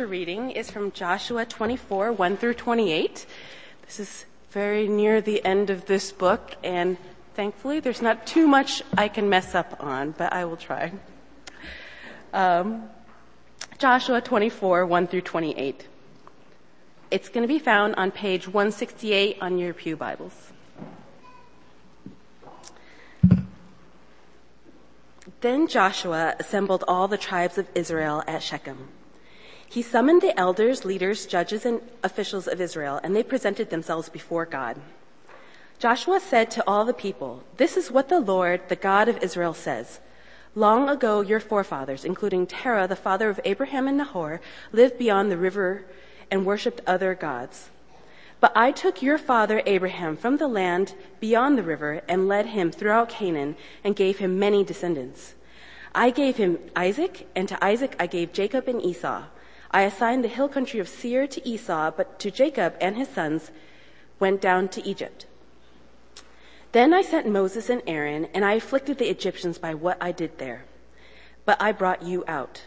scripture reading is from Joshua 24, 1 through 28. This is very near the end of this book, and thankfully there's not too much I can mess up on, but I will try. Um, Joshua 24, 1 through 28. It's going to be found on page 168 on your Pew Bibles. Then Joshua assembled all the tribes of Israel at Shechem. He summoned the elders, leaders, judges, and officials of Israel, and they presented themselves before God. Joshua said to all the people, This is what the Lord, the God of Israel, says. Long ago, your forefathers, including Terah, the father of Abraham and Nahor, lived beyond the river and worshipped other gods. But I took your father Abraham from the land beyond the river and led him throughout Canaan and gave him many descendants. I gave him Isaac, and to Isaac I gave Jacob and Esau. I assigned the hill country of Seir to Esau, but to Jacob and his sons went down to Egypt. Then I sent Moses and Aaron, and I afflicted the Egyptians by what I did there. But I brought you out.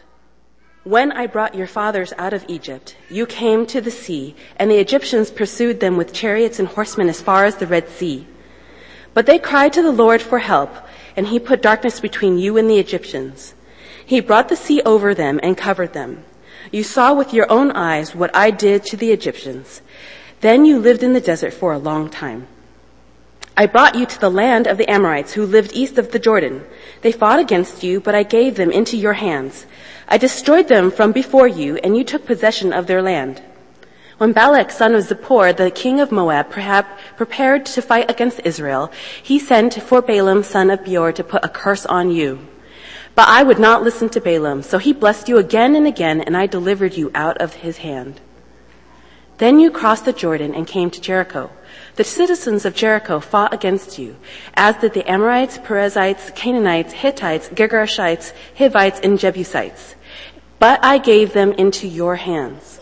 When I brought your fathers out of Egypt, you came to the sea, and the Egyptians pursued them with chariots and horsemen as far as the Red Sea. But they cried to the Lord for help, and he put darkness between you and the Egyptians. He brought the sea over them and covered them. You saw with your own eyes what I did to the Egyptians. Then you lived in the desert for a long time. I brought you to the land of the Amorites who lived east of the Jordan. They fought against you, but I gave them into your hands. I destroyed them from before you, and you took possession of their land. When Balak, son of Zippor, the king of Moab, perhaps prepared to fight against Israel, he sent for Balaam, son of Beor, to put a curse on you. But I would not listen to Balaam, so he blessed you again and again, and I delivered you out of his hand. Then you crossed the Jordan and came to Jericho. The citizens of Jericho fought against you, as did the Amorites, Perizzites, Canaanites, Hittites, Girgashites, Hivites, and Jebusites. But I gave them into your hands.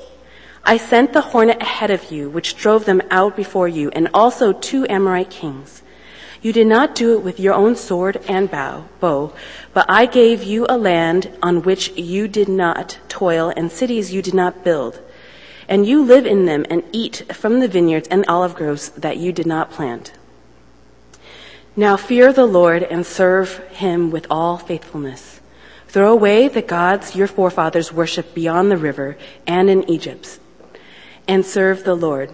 I sent the hornet ahead of you, which drove them out before you, and also two Amorite kings. You did not do it with your own sword and bow, bow, but I gave you a land on which you did not toil and cities you did not build and you live in them and eat from the vineyards and olive groves that you did not plant. Now fear the Lord and serve him with all faithfulness. Throw away the gods your forefathers worshipped beyond the river and in Egypt, and serve the Lord.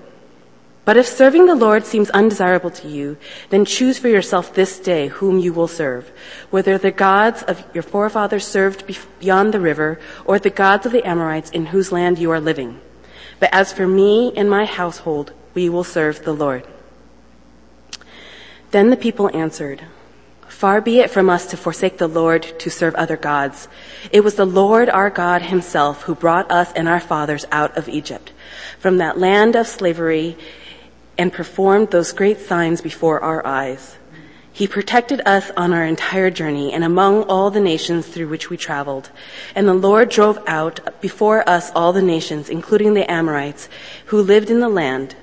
But if serving the Lord seems undesirable to you, then choose for yourself this day whom you will serve, whether the gods of your forefathers served beyond the river or the gods of the Amorites in whose land you are living. But as for me and my household, we will serve the Lord. Then the people answered, Far be it from us to forsake the Lord to serve other gods. It was the Lord our God himself who brought us and our fathers out of Egypt, from that land of slavery, and performed those great signs before our eyes. He protected us on our entire journey and among all the nations through which we traveled. And the Lord drove out before us all the nations, including the Amorites, who lived in the land.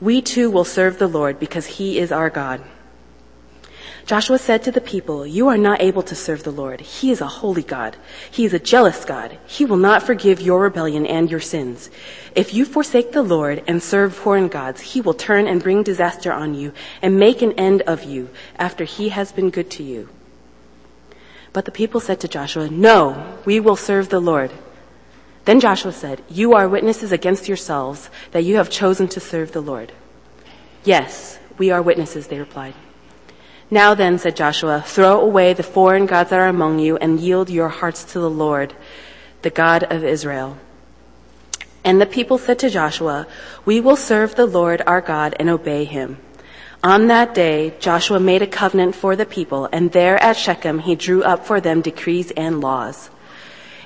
We too will serve the Lord because he is our God. Joshua said to the people, You are not able to serve the Lord. He is a holy God. He is a jealous God. He will not forgive your rebellion and your sins. If you forsake the Lord and serve foreign gods, he will turn and bring disaster on you and make an end of you after he has been good to you. But the people said to Joshua, No, we will serve the Lord. Then Joshua said, You are witnesses against yourselves that you have chosen to serve the Lord. Yes, we are witnesses, they replied. Now then, said Joshua, throw away the foreign gods that are among you and yield your hearts to the Lord, the God of Israel. And the people said to Joshua, we will serve the Lord our God and obey him. On that day, Joshua made a covenant for the people, and there at Shechem he drew up for them decrees and laws.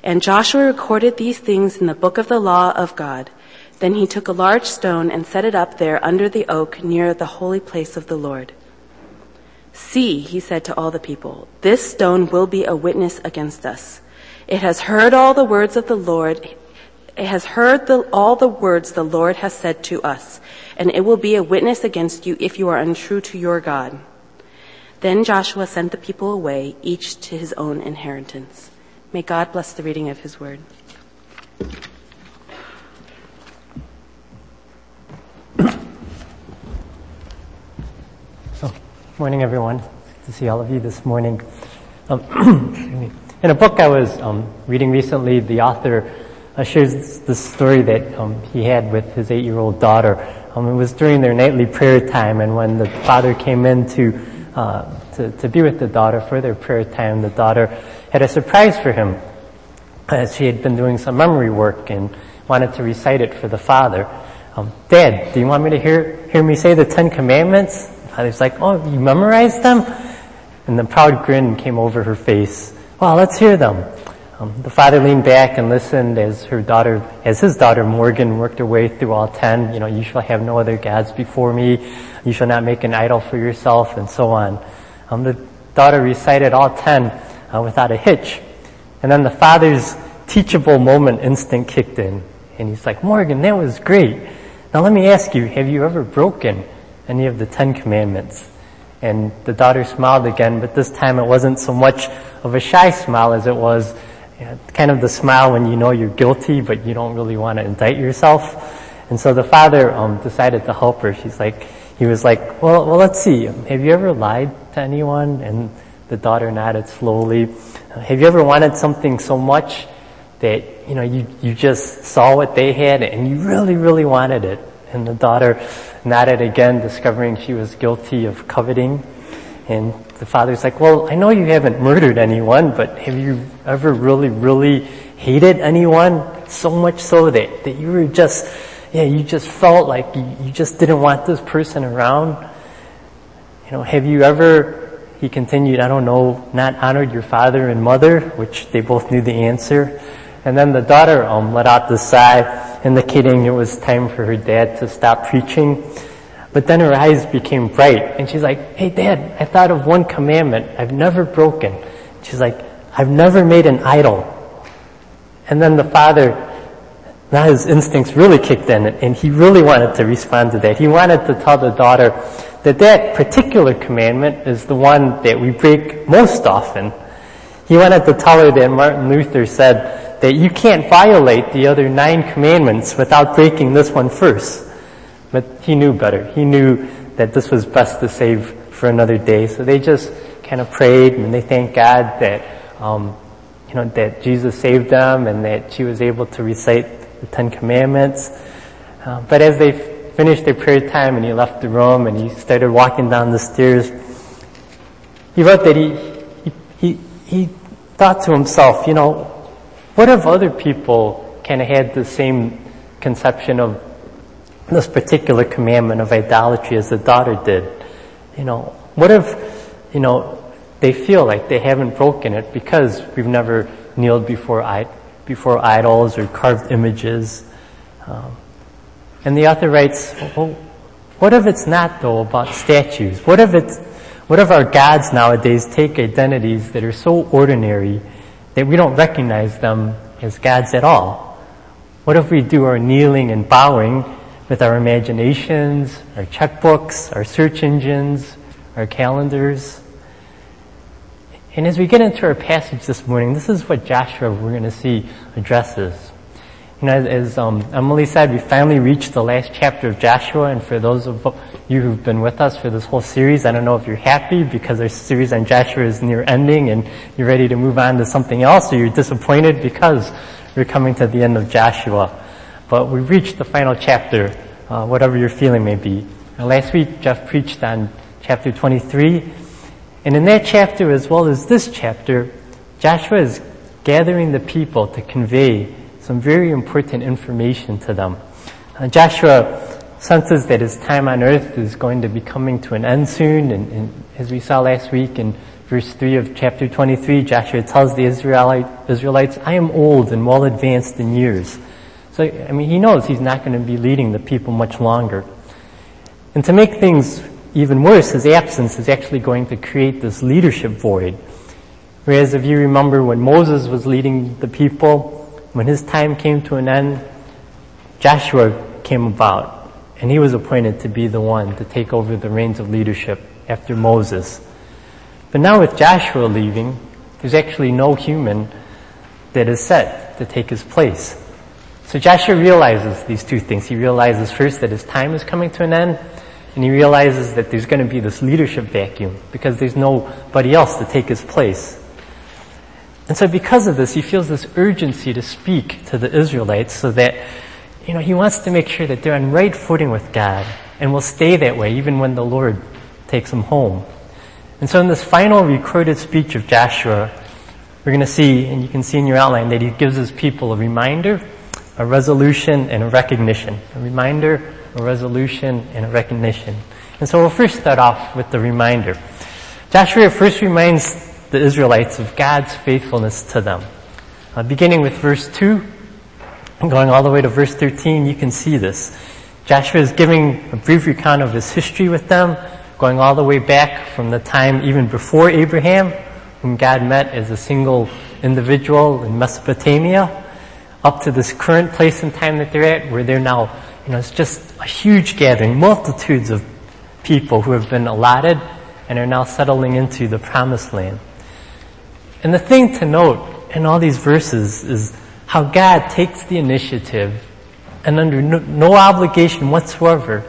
And Joshua recorded these things in the book of the law of God. Then he took a large stone and set it up there under the oak near the holy place of the Lord. See, he said to all the people, this stone will be a witness against us. It has heard all the words of the Lord. It has heard the, all the words the Lord has said to us, and it will be a witness against you if you are untrue to your God. Then Joshua sent the people away, each to his own inheritance. May God bless the reading of his word. Morning, everyone. Good to see all of you this morning. Um, in a book I was um, reading recently, the author uh, shares the story that um, he had with his eight-year-old daughter. Um, it was during their nightly prayer time, and when the father came in to, uh, to, to be with the daughter for their prayer time, the daughter had a surprise for him. As she had been doing some memory work and wanted to recite it for the father. Um, Dad, do you want me to hear hear me say the Ten Commandments? Father's like, oh, you memorized them? And the proud grin came over her face. Well, let's hear them. Um, the father leaned back and listened as her daughter, as his daughter Morgan worked her way through all ten. You know, you shall have no other gods before me. You shall not make an idol for yourself, and so on. Um, the daughter recited all ten uh, without a hitch. And then the father's teachable moment instinct kicked in. And he's like, Morgan, that was great. Now let me ask you, have you ever broken any of the Ten Commandments? And the daughter smiled again, but this time it wasn't so much of a shy smile as it was kind of the smile when you know you're guilty, but you don't really want to indict yourself. And so the father um, decided to help her. She's like, he was like, well, well, let's see. Have you ever lied to anyone? And the daughter nodded slowly. Have you ever wanted something so much that, you know, you, you just saw what they had and you really, really wanted it? And the daughter nodded again, discovering she was guilty of coveting. And the father's like, well, I know you haven't murdered anyone, but have you ever really, really hated anyone? So much so that, that you were just, yeah, you just felt like you, you just didn't want this person around. You know, have you ever, he continued, I don't know, not honored your father and mother, which they both knew the answer. And then the daughter um, let out the sigh indicating it was time for her dad to stop preaching. But then her eyes became bright and she's like, hey dad, I thought of one commandment I've never broken. She's like, I've never made an idol. And then the father, now his instincts really kicked in and he really wanted to respond to that. He wanted to tell the daughter that that particular commandment is the one that we break most often. He wanted to tell her that Martin Luther said, that you can't violate the other nine commandments without breaking this one first. But he knew better. He knew that this was best to save for another day. So they just kind of prayed and they thanked God that, um, you know, that Jesus saved them and that she was able to recite the Ten Commandments. Uh, but as they finished their prayer time and he left the room and he started walking down the stairs, he wrote that he, he, he, he thought to himself, you know, what if other people kind of had the same conception of this particular commandment of idolatry as the daughter did? You know, what if, you know, they feel like they haven't broken it because we've never kneeled before, before idols or carved images? Um, and the author writes, well, what if it's not though about statues? What if it's, what if our gods nowadays take identities that are so ordinary that we don't recognize them as gods at all? What if we do our kneeling and bowing with our imaginations, our checkbooks, our search engines, our calendars? And as we get into our passage this morning, this is what Joshua we're going to see addresses. You know, as um, Emily said, we finally reached the last chapter of Joshua, and for those of you who've been with us for this whole series, I don't know if you're happy because our series on Joshua is near ending and you're ready to move on to something else, or you're disappointed because we're coming to the end of Joshua. But we reached the final chapter, uh, whatever your feeling may be. Now, last week, Jeff preached on chapter 23, and in that chapter, as well as this chapter, Joshua is gathering the people to convey some very important information to them. Uh, Joshua senses that his time on earth is going to be coming to an end soon, and, and as we saw last week in verse 3 of chapter 23, Joshua tells the Israelite, Israelites, I am old and well advanced in years. So, I mean, he knows he's not going to be leading the people much longer. And to make things even worse, his absence is actually going to create this leadership void. Whereas if you remember when Moses was leading the people, when his time came to an end, Joshua came about, and he was appointed to be the one to take over the reins of leadership after Moses. But now with Joshua leaving, there's actually no human that is set to take his place. So Joshua realizes these two things. He realizes first that his time is coming to an end, And he realizes that there's going to be this leadership vacuum because there's nobody else to take his place. And so because of this, he feels this urgency to speak to the Israelites so that, you know, he wants to make sure that they're on right footing with God and will stay that way even when the Lord takes them home. And so in this final recorded speech of Joshua, we're going to see, and you can see in your outline, that he gives his people a reminder, a resolution, and a recognition. A reminder, a resolution, and a recognition. And so we'll first start off with the reminder. Joshua first reminds the Israelites of God's faithfulness to them. Uh, beginning with verse 2, and going all the way to verse 13, you can see this. Joshua is giving a brief recount of his history with them, going all the way back from the time even before Abraham, whom God met as a single individual in Mesopotamia, up to this current place and time that they're at, where they're now, you know, it's just a huge gathering, multitudes of people who have been allotted and are now settling into the promised land. And the thing to note in all these verses is how God takes the initiative and under no, no, obligation whatsoever,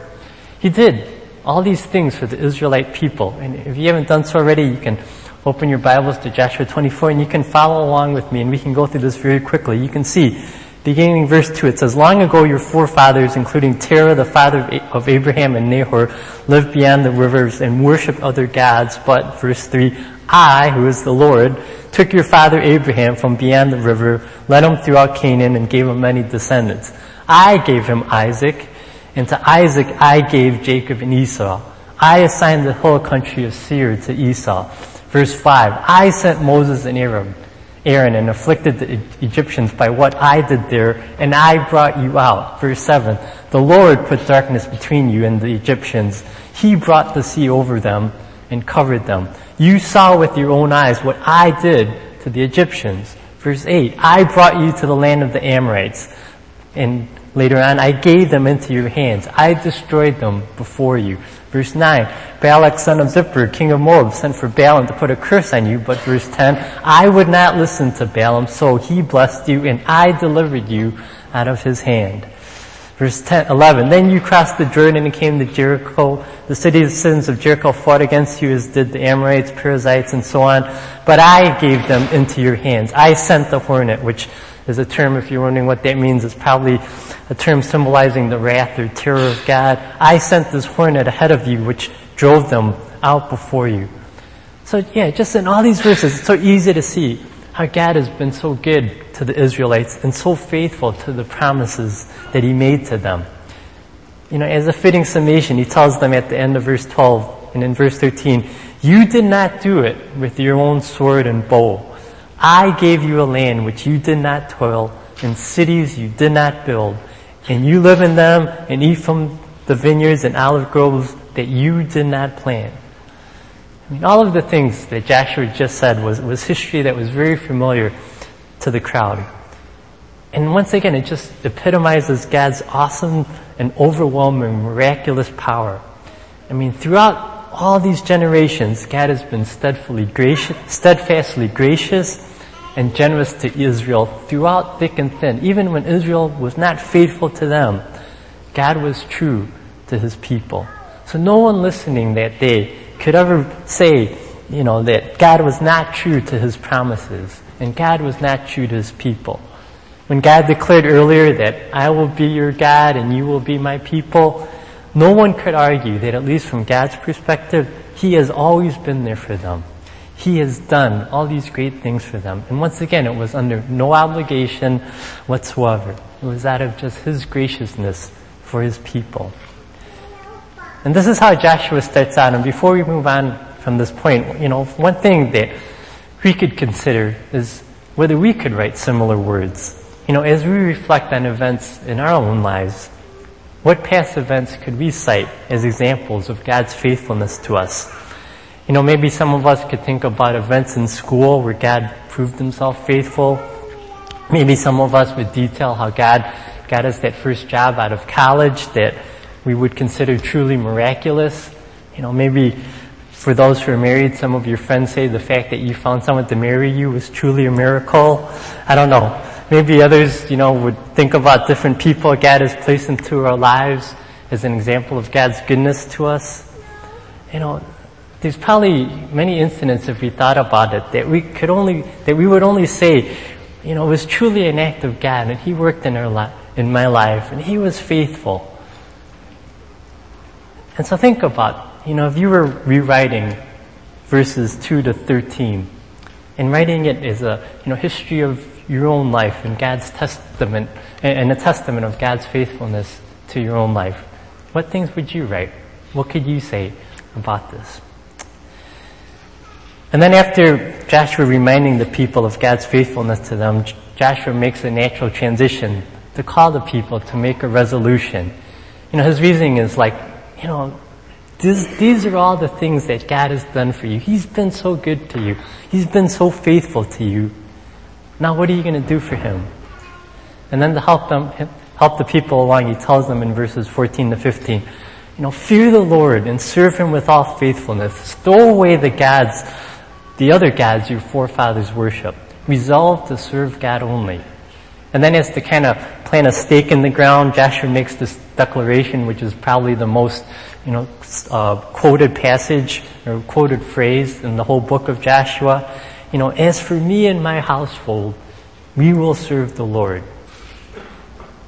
He did all these things for the Israelite people. And if you haven't done so already, you can open your Bibles to Joshua 24 and you can follow along with me and we can go through this very quickly. You can see, beginning verse 2, it says, Long ago your forefathers, including Terah, the father of Abraham and Nahor, lived beyond the rivers and worshipped other gods. But, verse 3, I, who is the Lord, took your father Abraham from beyond the river, led him throughout Canaan, and gave him many descendants. I gave him Isaac, and to Isaac I gave Jacob and Esau. I assigned the whole country of Seir to Esau. Verse 5, I sent Moses and Aaron, Aaron and afflicted the Egyptians by what I did there, and I brought you out. Verse 7, the Lord put darkness between you and the Egyptians. He brought the sea over them and covered them. You saw with your own eyes what I did to the Egyptians. Verse 8, I brought you to the land of the Amorites. And later on, I gave them into your hands. I destroyed them before you. Verse 9, Balak son of Zippor, king of Moab, sent for Balaam to put a curse on you. But verse 10, I would not listen to Balaam, so he blessed you, and I delivered you out of his hand. Verse 10, 11, then you crossed the Jordan and came to Jericho. The citizens of Jericho fought against you as did the Amorites, Perizzites, and so on. But I gave them into your hands. I sent the hornet, which is a term, if you're wondering what that means, it's probably a term symbolizing the wrath or terror of God. I sent this hornet ahead of you, which drove them out before you. So yeah, just in all these verses, it's so easy to see how God has been so good to the Israelites and so faithful to the promises that He made to them. You know, as a fitting summation, He tells them at the end of verse 12 and in verse 13, you did not do it with your own sword and bow. I gave you a land which you did not toil, and cities you did not build, and you live in them and eat from the vineyards and olive groves that you did not plant. I mean, all of the things that Joshua just said was, was history that was very familiar to the crowd. And once again, it just epitomizes God's awesome and overwhelming, miraculous power. I mean, throughout all these generations, God has been gracious, steadfastly gracious and generous to Israel throughout thick and thin. Even when Israel was not faithful to them, God was true to his people. So no one listening that day could ever say, you know, that God was not true to his promises and God was not true to his people. When God declared earlier that I will be your God and you will be my people, no one could argue that at least from God's perspective, He has always been there for them. He has done all these great things for them. And once again, it was under no obligation whatsoever. It was out of just His graciousness for His people. And this is how Joshua starts out. And before we move on from this point, you know, one thing that we could consider is whether we could write similar words. You know, as we reflect on events in our own lives, what past events could we cite as examples of God's faithfulness to us? You know, maybe some of us could think about events in school where God proved himself faithful. Maybe some of us would detail how God got us that first job out of college that we would consider truly miraculous. You know, maybe for those who are married, some of your friends say the fact that you found someone to marry you was truly a miracle. I don't know. Maybe others, you know, would think about different people God has placed into our lives as an example of God's goodness to us, you know, there's probably many incidents if we thought about it that we could only, that we would only say, you know, it was truly an act of God and He worked in our li- in my life and He was faithful. And so think about, you know, if you were rewriting verses 2 to 13 and writing it as a, you know, history of your own life and God's testament and a testament of God's faithfulness to your own life, what things would you write? What could you say about this? And then after Joshua reminding the people of God's faithfulness to them, Joshua makes a natural transition to call the people to make a resolution. You know, his reasoning is like, you know, this, these are all the things that God has done for you. He's been so good to you. He's been so faithful to you. Now what are you going to do for him? And then to help them, help the people along, he tells them in verses 14 to 15, you know, fear the Lord and serve him with all faithfulness. Stow away the gods, the other gods your forefathers worship. Resolve to serve God only. And then as to kind of plant a stake in the ground, Joshua makes this declaration, which is probably the most, you know, uh, quoted passage or quoted phrase in the whole book of Joshua. You know, as for me and my household, we will serve the Lord.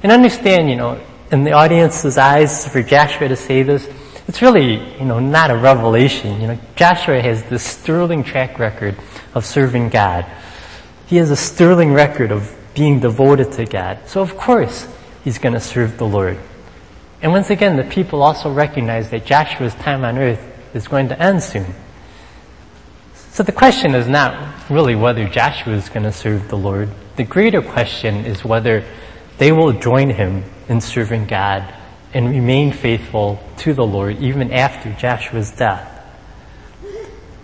And understand, you know, in the audience's eyes, for Joshua to say this, it's really, you know, not a revelation. You know, Joshua has this sterling track record of serving God. He has a sterling record of being devoted to God. So of course, he's going to serve the Lord. And once again, the people also recognize that Joshua's time on earth is going to end soon. So the question is not really whether Joshua is going to serve the Lord. The greater question is whether they will join him in serving God and remain faithful to the Lord even after Joshua's death.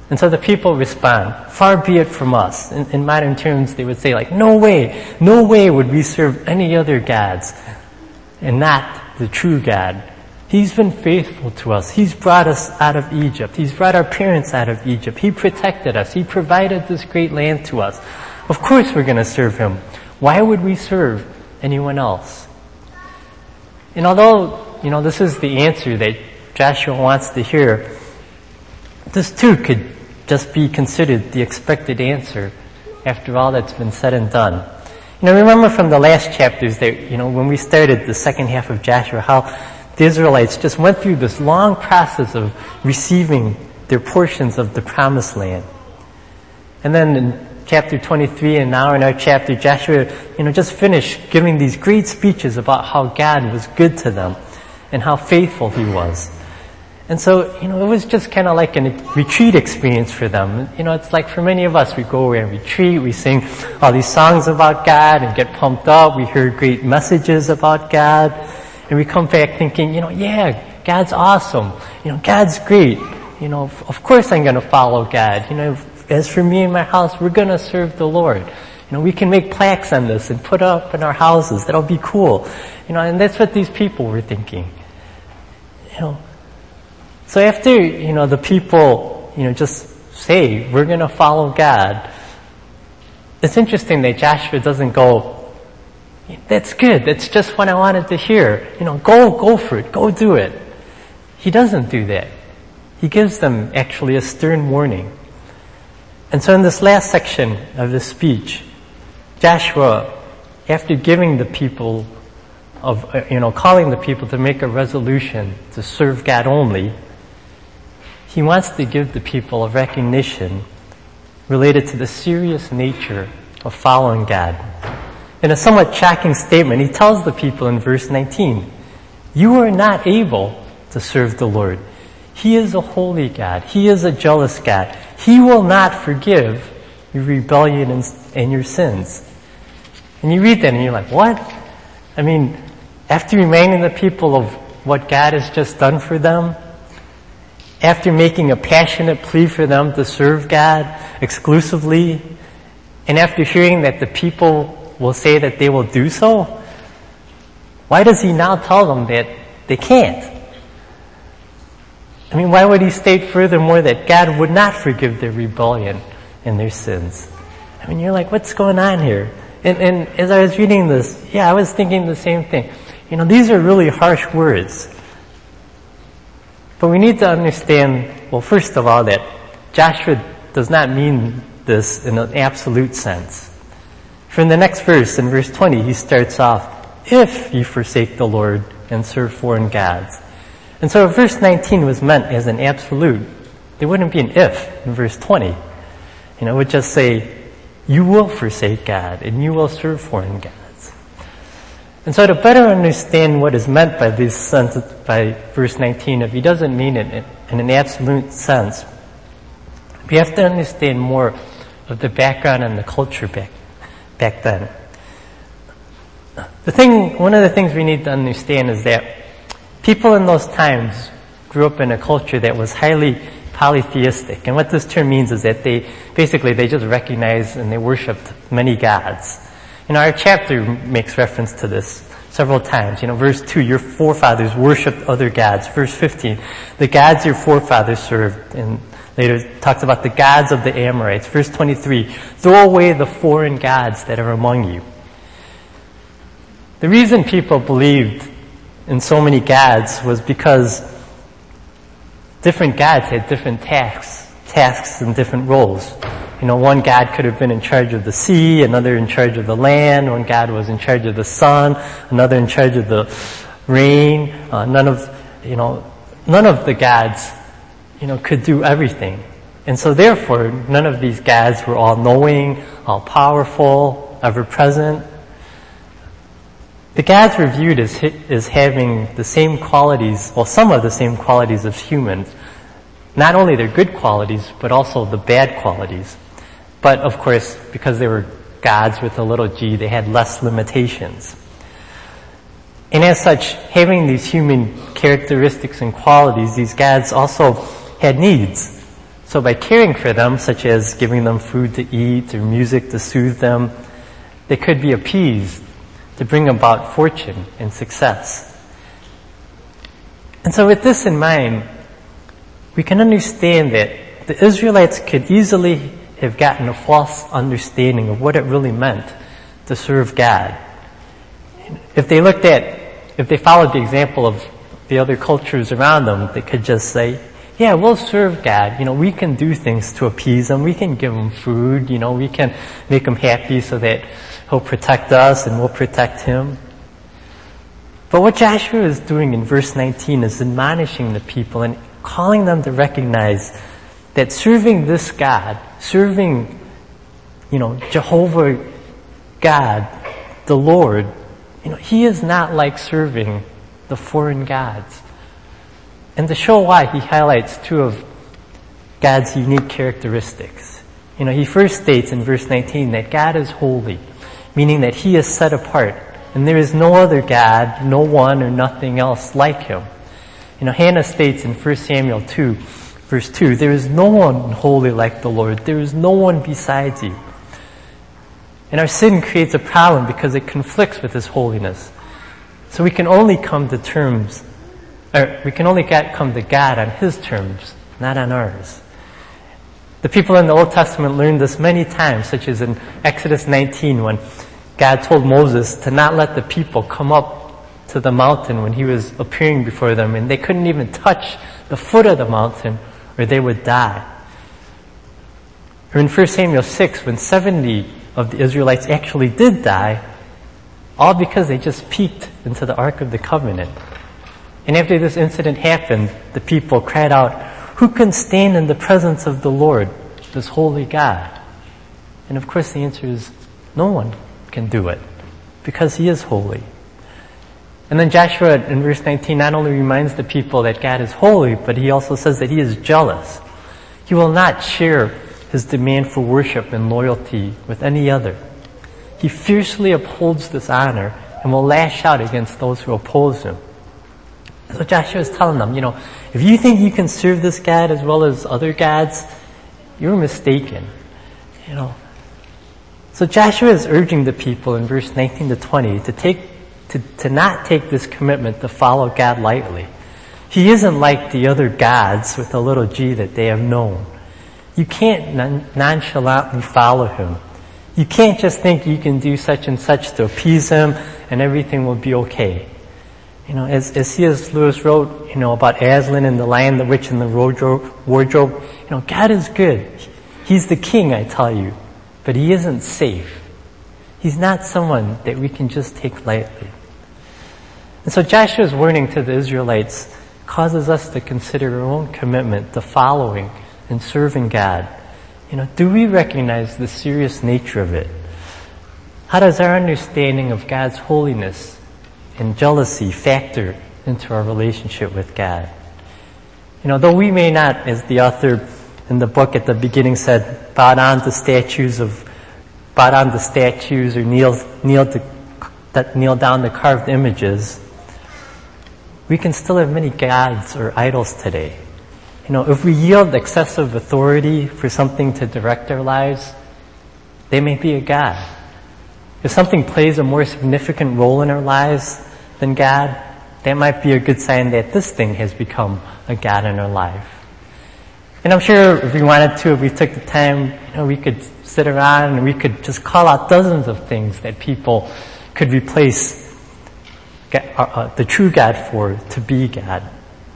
And so the people respond, far be it from us. In, in, modern terms, they would say like, no way, no way would we serve any other gods and not the true God. He's been faithful to us. He's brought us out of Egypt. He's brought our parents out of Egypt. He protected us. He provided this great land to us. Of course we're going to serve Him. Why would we serve anyone else? And although, you know, this is the answer that Joshua wants to hear, this too could just be considered the expected answer after all that's been said and done. You know, remember from the last chapters that, you know, when we started the second half of Joshua, how the Israelites just went through this long process of receiving their portions of the promised land. And then in chapter 23 and now in our chapter, Joshua, you know, just finished giving these great speeches about how God was good to them and how faithful He was. And so, you know, it was just kind of like a retreat experience for them. You know, it's like for many of us, we go away and retreat, we sing all these songs about God and get pumped up, we hear great messages about God, and we come back thinking, you know, yeah, God's awesome. You know, God's great. You know, of course I'm gonna follow God. You know, as for me and my house, we're gonna serve the Lord. You know, we can make plaques on this and put up in our houses. That'll be cool. You know, and that's what these people were thinking. You know, so after, you know, the people, you know, just say, we're gonna follow God, it's interesting that Joshua doesn't go, that's good, that's just what I wanted to hear. You know, go, go for it, go do it. He doesn't do that. He gives them actually a stern warning. And so in this last section of the speech, Joshua, after giving the people of, uh, you know, calling the people to make a resolution to serve God only, he wants to give the people a recognition related to the serious nature of following God. In a somewhat shocking statement, he tells the people in verse 19, you are not able to serve the Lord. He is a holy God. He is a jealous God. He will not forgive your rebellion and, and your sins. And you read that and you're like, what? I mean, after reminding the people of what God has just done for them, after making a passionate plea for them to serve God exclusively, and after hearing that the people will say that they will do so, why does he now tell them that they can't? I mean, why would he state furthermore that God would not forgive their rebellion and their sins? I mean, you're like, what's going on here? And, and as I was reading this, yeah, I was thinking the same thing. You know, these are really harsh words But we need to understand, well, first of all, that Joshua does not mean this in an absolute sense. From the next verse, in verse 20, he starts off, if you forsake the Lord and serve foreign gods. And so if verse 19 was meant as an absolute, there wouldn't be an if in verse 20. You know, it would just say, you will forsake God and you will serve foreign gods. And so to better understand what is meant by this sense, by verse 19, if he doesn't mean it in an absolute sense, we have to understand more of the background and the culture back, back then. The thing, one of the things we need to understand is that people in those times grew up in a culture that was highly polytheistic. And what this term means is that they, basically they just recognized and they worshiped many gods. Know, our chapter makes reference to this several times. You know, verse 2, your forefathers worshiped other gods. Verse 15, the gods your forefathers served. And later talks about the gods of the Amorites. Verse 23, throw away the foreign gods that are among you. The reason people believed in so many gods was because different gods had different tasks, tasks and different roles. You know, one god could have been in charge of the sea, another in charge of the land, one god was in charge of the sun, another in charge of the rain. Uh, none of, you know, none of the gods, you know, could do everything. And so therefore, none of these gods were all knowing, all powerful, ever present. The gods were viewed as, as having the same qualities, well, some of the same qualities of humans. Not only their good qualities, but also the bad qualities. But of course, because they were gods with a little g, they had less limitations. And as such, having these human characteristics and qualities, these gods also had needs. So by caring for them, such as giving them food to eat or music to soothe them, they could be appeased to bring about fortune and success. And so with this in mind, we can understand that the Israelites could easily have gotten a false understanding of what it really meant to serve God. If they looked at, if they followed the example of the other cultures around them, they could just say, yeah, we'll serve God. You know, we can do things to appease Him. We can give Him food. You know, we can make Him happy so that He'll protect us and we'll protect Him. But what Joshua is doing in verse 19 is admonishing the people and calling them to recognize that serving this God, serving, you know, Jehovah God, the Lord, you know, He is not like serving the foreign gods. And to show why, he highlights two of God's unique characteristics. You know, he first states in verse 19 that God is holy, meaning that he is set apart, and there is no other God, no one or nothing else like him. You know, Hannah states in 1 Samuel 2, verse 2, there is no one holy like the Lord. There is no one besides you. And our sin creates a problem because it conflicts with His holiness. So we can only come to terms or we can only get, come to God on His terms, not on ours. The people in the Old Testament learned this many times, such as in Exodus 19 when God told Moses to not let the people come up to the mountain when he was appearing before them and they couldn't even touch the foot of the mountain or they would die. Or in 1 Samuel 6 when 70 of the Israelites actually did die, all because they just peeked into the Ark of the Covenant. And after this incident happened, the people cried out, who can stand in the presence of the Lord, this holy God? And of course the answer is, no one can do it, because he is holy. And then Joshua in verse 19 not only reminds the people that God is holy, but he also says that he is jealous. He will not share his demand for worship and loyalty with any other. He fiercely upholds this honor and will lash out against those who oppose him. So Joshua is telling them, you know, if you think you can serve this God as well as other gods, you're mistaken. You know. So Joshua is urging the people in verse 19 to 20 to take, to, to not take this commitment to follow God lightly. He isn't like the other gods with a little g that they have known. You can't non- nonchalantly follow him. You can't just think you can do such and such to appease him and everything will be okay. You know, as, as C.S. Lewis wrote, you know, about Aslan and the lion, the witch, and the wardrobe, wardrobe, you know, God is good. He's the king, I tell you, but he isn't safe. He's not someone that we can just take lightly. And so Joshua's warning to the Israelites causes us to consider our own commitment to following and serving God. You know, do we recognize the serious nature of it? How does our understanding of God's holiness and jealousy factor into our relationship with God? You know, though we may not, as the author in the book at the beginning said, bow down to statues of, bow down to statues or kneel, kneel to, kneel down to carved images, we can still have many gods or idols today. You know, if we yield excessive authority for something to direct our lives, they may be a God. If something plays a more significant role in our lives than God, that might be a good sign that this thing has become a God in our life. And I'm sure if we wanted to, if we took the time, you know, we could sit around and we could just call out dozens of things that people could replace uh, uh, the true God for to be God.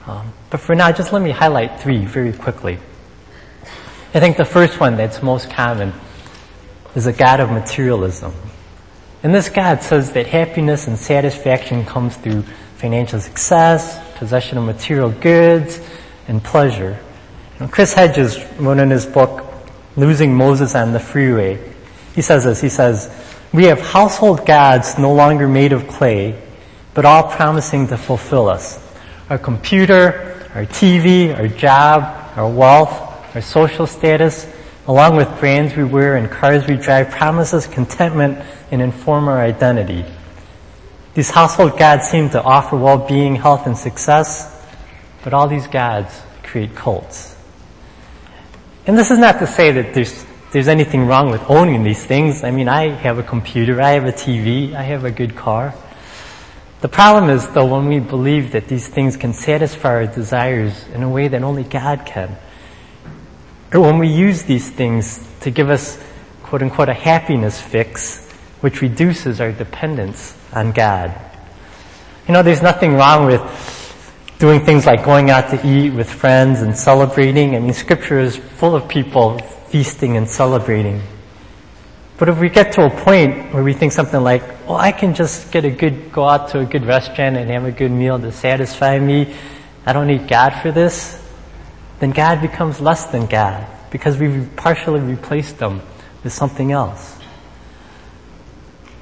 Um, but for now, just let me highlight three very quickly. I think the first one that's most common is a God of materialism. And this God says that happiness and satisfaction comes through financial success, possession of material goods, and pleasure. Know, Chris Hedges wrote in his book, Losing Moses on the Freeway, he says this, he says, we have household gods no longer made of clay, but all promising to fulfill us. Our computer, our TV, our job, our wealth, our social status, along with brands we wear and cars we drive, promises contentment and inform our identity. These household gods seem to offer well-being, health, and success, but all these gods create cults. And this is not to say that there's there's anything wrong with owning these things. I mean, I have a computer, I have a TV, I have a good car. The problem is, though, when we believe that these things can satisfy our desires in a way that only God can, or when we use these things to give us, quote unquote, a happiness fix, which reduces our dependence on God. You know, there's nothing wrong with doing things like going out to eat with friends and celebrating. I mean, scripture is full of people feasting and celebrating. But if we get to a point where we think something like, well, I can just get a good, go out to a good restaurant and have a good meal to satisfy me. I don't need God for this. Then God becomes less than God because we've partially replaced them with something else.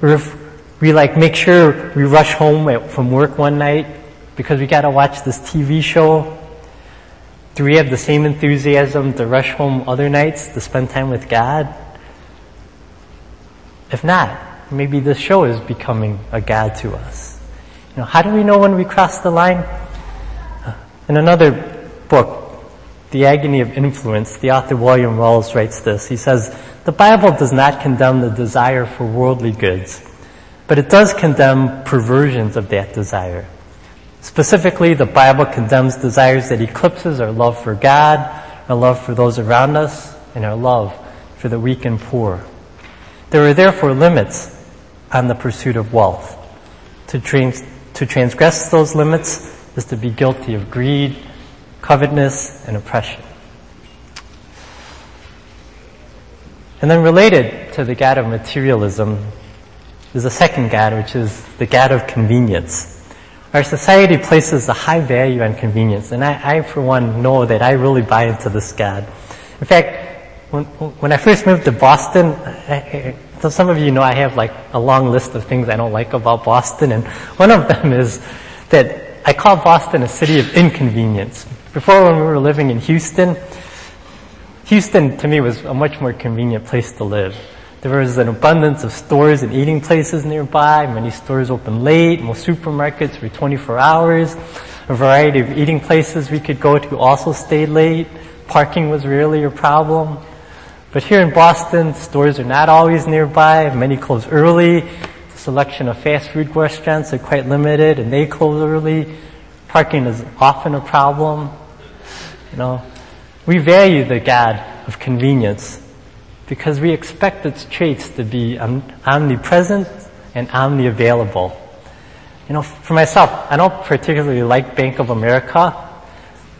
Or if we like make sure we rush home from work one night because we gotta watch this TV show, do we have the same enthusiasm to rush home other nights to spend time with God? If not, maybe this show is becoming a God to us. You know, how do we know when we cross the line? In another book, The Agony of Influence, the author William Wells writes this. He says, the Bible does not condemn the desire for worldly goods, but it does condemn perversions of that desire. Specifically, the Bible condemns desires that eclipses our love for God, our love for those around us, and our love for the weak and poor. There are therefore limits on the pursuit of wealth. To, trans- to transgress those limits is to be guilty of greed, covetousness, and oppression. And then related to the God of materialism is a second God, which is the God of convenience. Our society places a high value on convenience, and I, I for one, know that I really buy into this God. In fact, when, when I first moved to Boston, I, so some of you know I have like a long list of things I don't like about Boston, and one of them is that I call Boston a city of inconvenience. Before when we were living in Houston, Houston to me was a much more convenient place to live. There was an abundance of stores and eating places nearby. Many stores open late. Most supermarkets were 24 hours. A variety of eating places we could go to also stayed late. Parking was rarely a problem. But here in Boston, stores are not always nearby. Many close early. The selection of fast food restaurants are quite limited and they close early. Parking is often a problem. You know, we value the God of convenience because we expect its traits to be omnipresent and omni-available. You know, for myself, I don't particularly like Bank of America,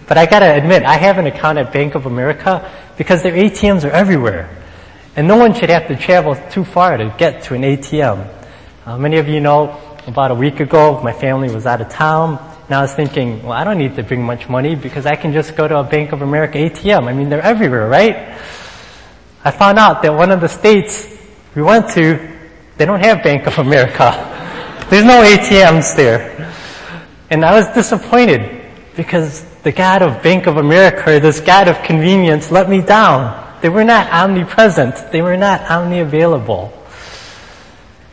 but I gotta admit, I have an account at Bank of America because their ATMs are everywhere. And no one should have to travel too far to get to an ATM. Uh, many of you know, about a week ago, my family was out of town, and I was thinking, well, I don't need to bring much money because I can just go to a Bank of America ATM. I mean, they're everywhere, right? I found out that one of the states we went to, they don't have Bank of America. There's no ATMs there. And I was disappointed because the God of Bank of America, this God of convenience, let me down. They were not omnipresent. They were not omni-available.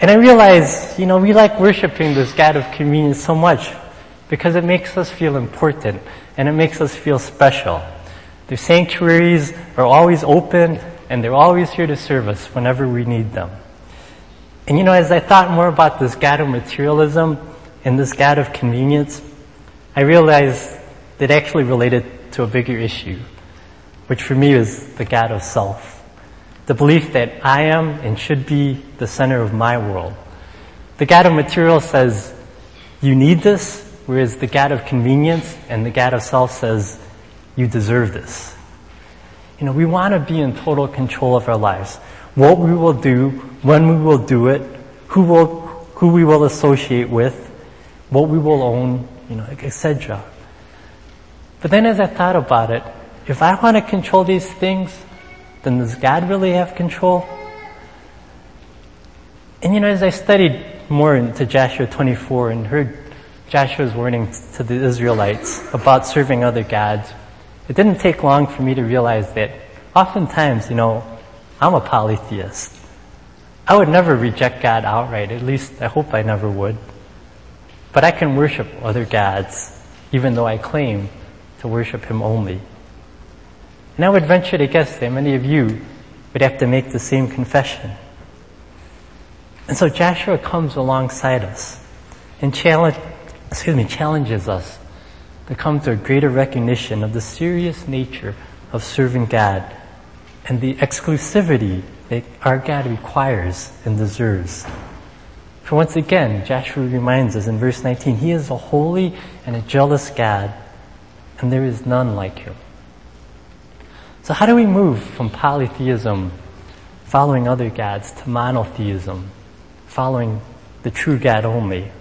And I realized, you know, we like worshiping this God of convenience so much because it makes us feel important and it makes us feel special. Their sanctuaries are always open and they're always here to serve us whenever we need them. And you know, as I thought more about this God of materialism and this God of convenience, I realized that actually related to a bigger issue, which for me is the God of self. The belief that I am and should be the center of my world. The God of material says, you need this, whereas the God of convenience and the God of self says, you deserve this. You know, we want to be in total control of our lives what we will do, when we will do it, who will, who we will associate with, what we will own, you know, etc. But then as I thought about it, if I want to control these things, then does God really have control? And you know, as I studied more into Joshua 24 and heard Joshua's warning to the Israelites about serving other gods, it didn't take long for me to realize that oftentimes, you know, I'm a polytheist. I would never reject God outright. At least I hope I never would. But I can worship other gods, even though I claim to worship Him only. And I would venture to guess that many of you would have to make the same confession. And so Joshua comes alongside us and challenge, excuse me, challenges us to come to a greater recognition of the serious nature of serving God and the exclusivity that our God requires and deserves. For once again, Joshua reminds us in verse 19, He is a holy and a jealous God, and there is none like you. So how do we move from polytheism, following other gods, to monotheism, following the true God only?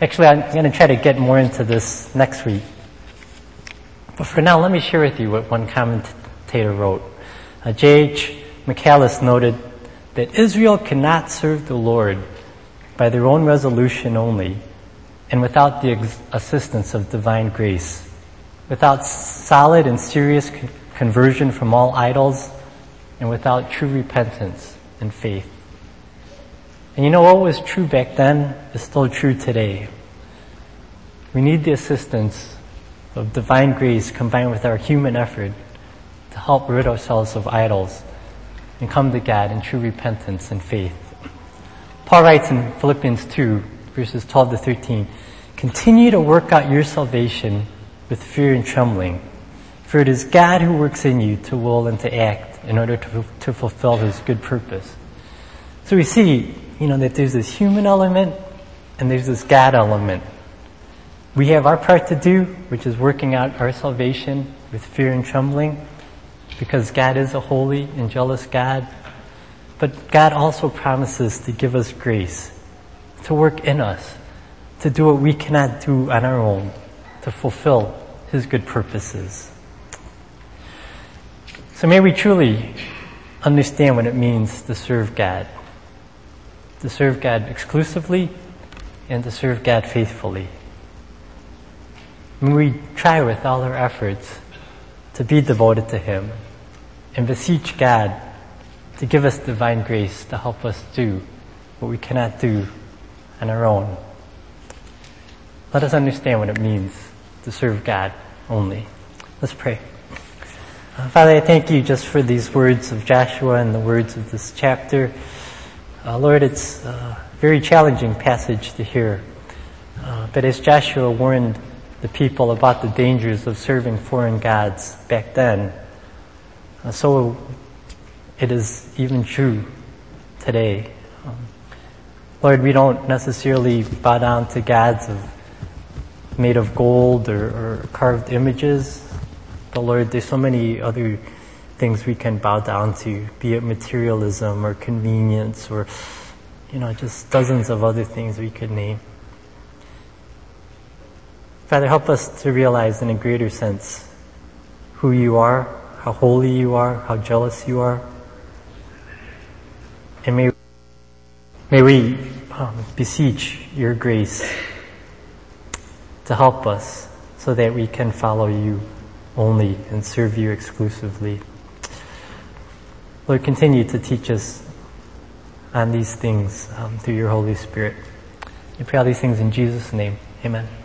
Actually, I'm going to try to get more into this next week. But for now, let me share with you what one commentator wrote. Uh, J.H. Macallis noted that Israel cannot serve the Lord by their own resolution only and without the assistance of divine grace. Without solid and serious con- conversion from all idols and without true repentance and faith. And you know what was true back then is still true today. We need the assistance of divine grace combined with our human effort to help rid ourselves of idols and come to God in true repentance and faith. Paul writes in Philippians 2, verses 12 to 13, continue to work out your salvation with fear and trembling, for it is God who works in you to will and to act in order to, to fulfill his good purpose. So we see, you know, that there's this human element and there's this God element. We have our part to do, which is working out our salvation with fear and trembling because God is a holy and jealous God. But God also promises to give us grace, to work in us, to do what we cannot do on our own, to fulfill His good purposes. So may we truly understand what it means to serve God. To serve God exclusively and to serve God faithfully. May we try with all our efforts to be devoted to Him and beseech God to give us divine grace to help us do what we cannot do on our own. Let us understand what it means to serve God only. Let's pray. Uh, Father, I thank you just for these words of Joshua and the words of this chapter. Uh, Lord, it's a very challenging passage to hear. Uh, but as Joshua warned the people about the dangers of serving foreign gods back then, uh, so it is even true today. Lord, we don't necessarily bow down to gods of, made of gold or, or carved images, but Lord, there's so many other things we can bow down to, be it materialism or convenience or, you know, just dozens of other things we could name. Father, help us to realize in a greater sense who you are, how holy you are, how jealous you are. And may, may we um, beseech your grace to help us so that we can follow you only and serve you exclusively. Lord, continue to teach us on these things um, through your Holy Spirit. We pray all these things in Jesus' name. Amen.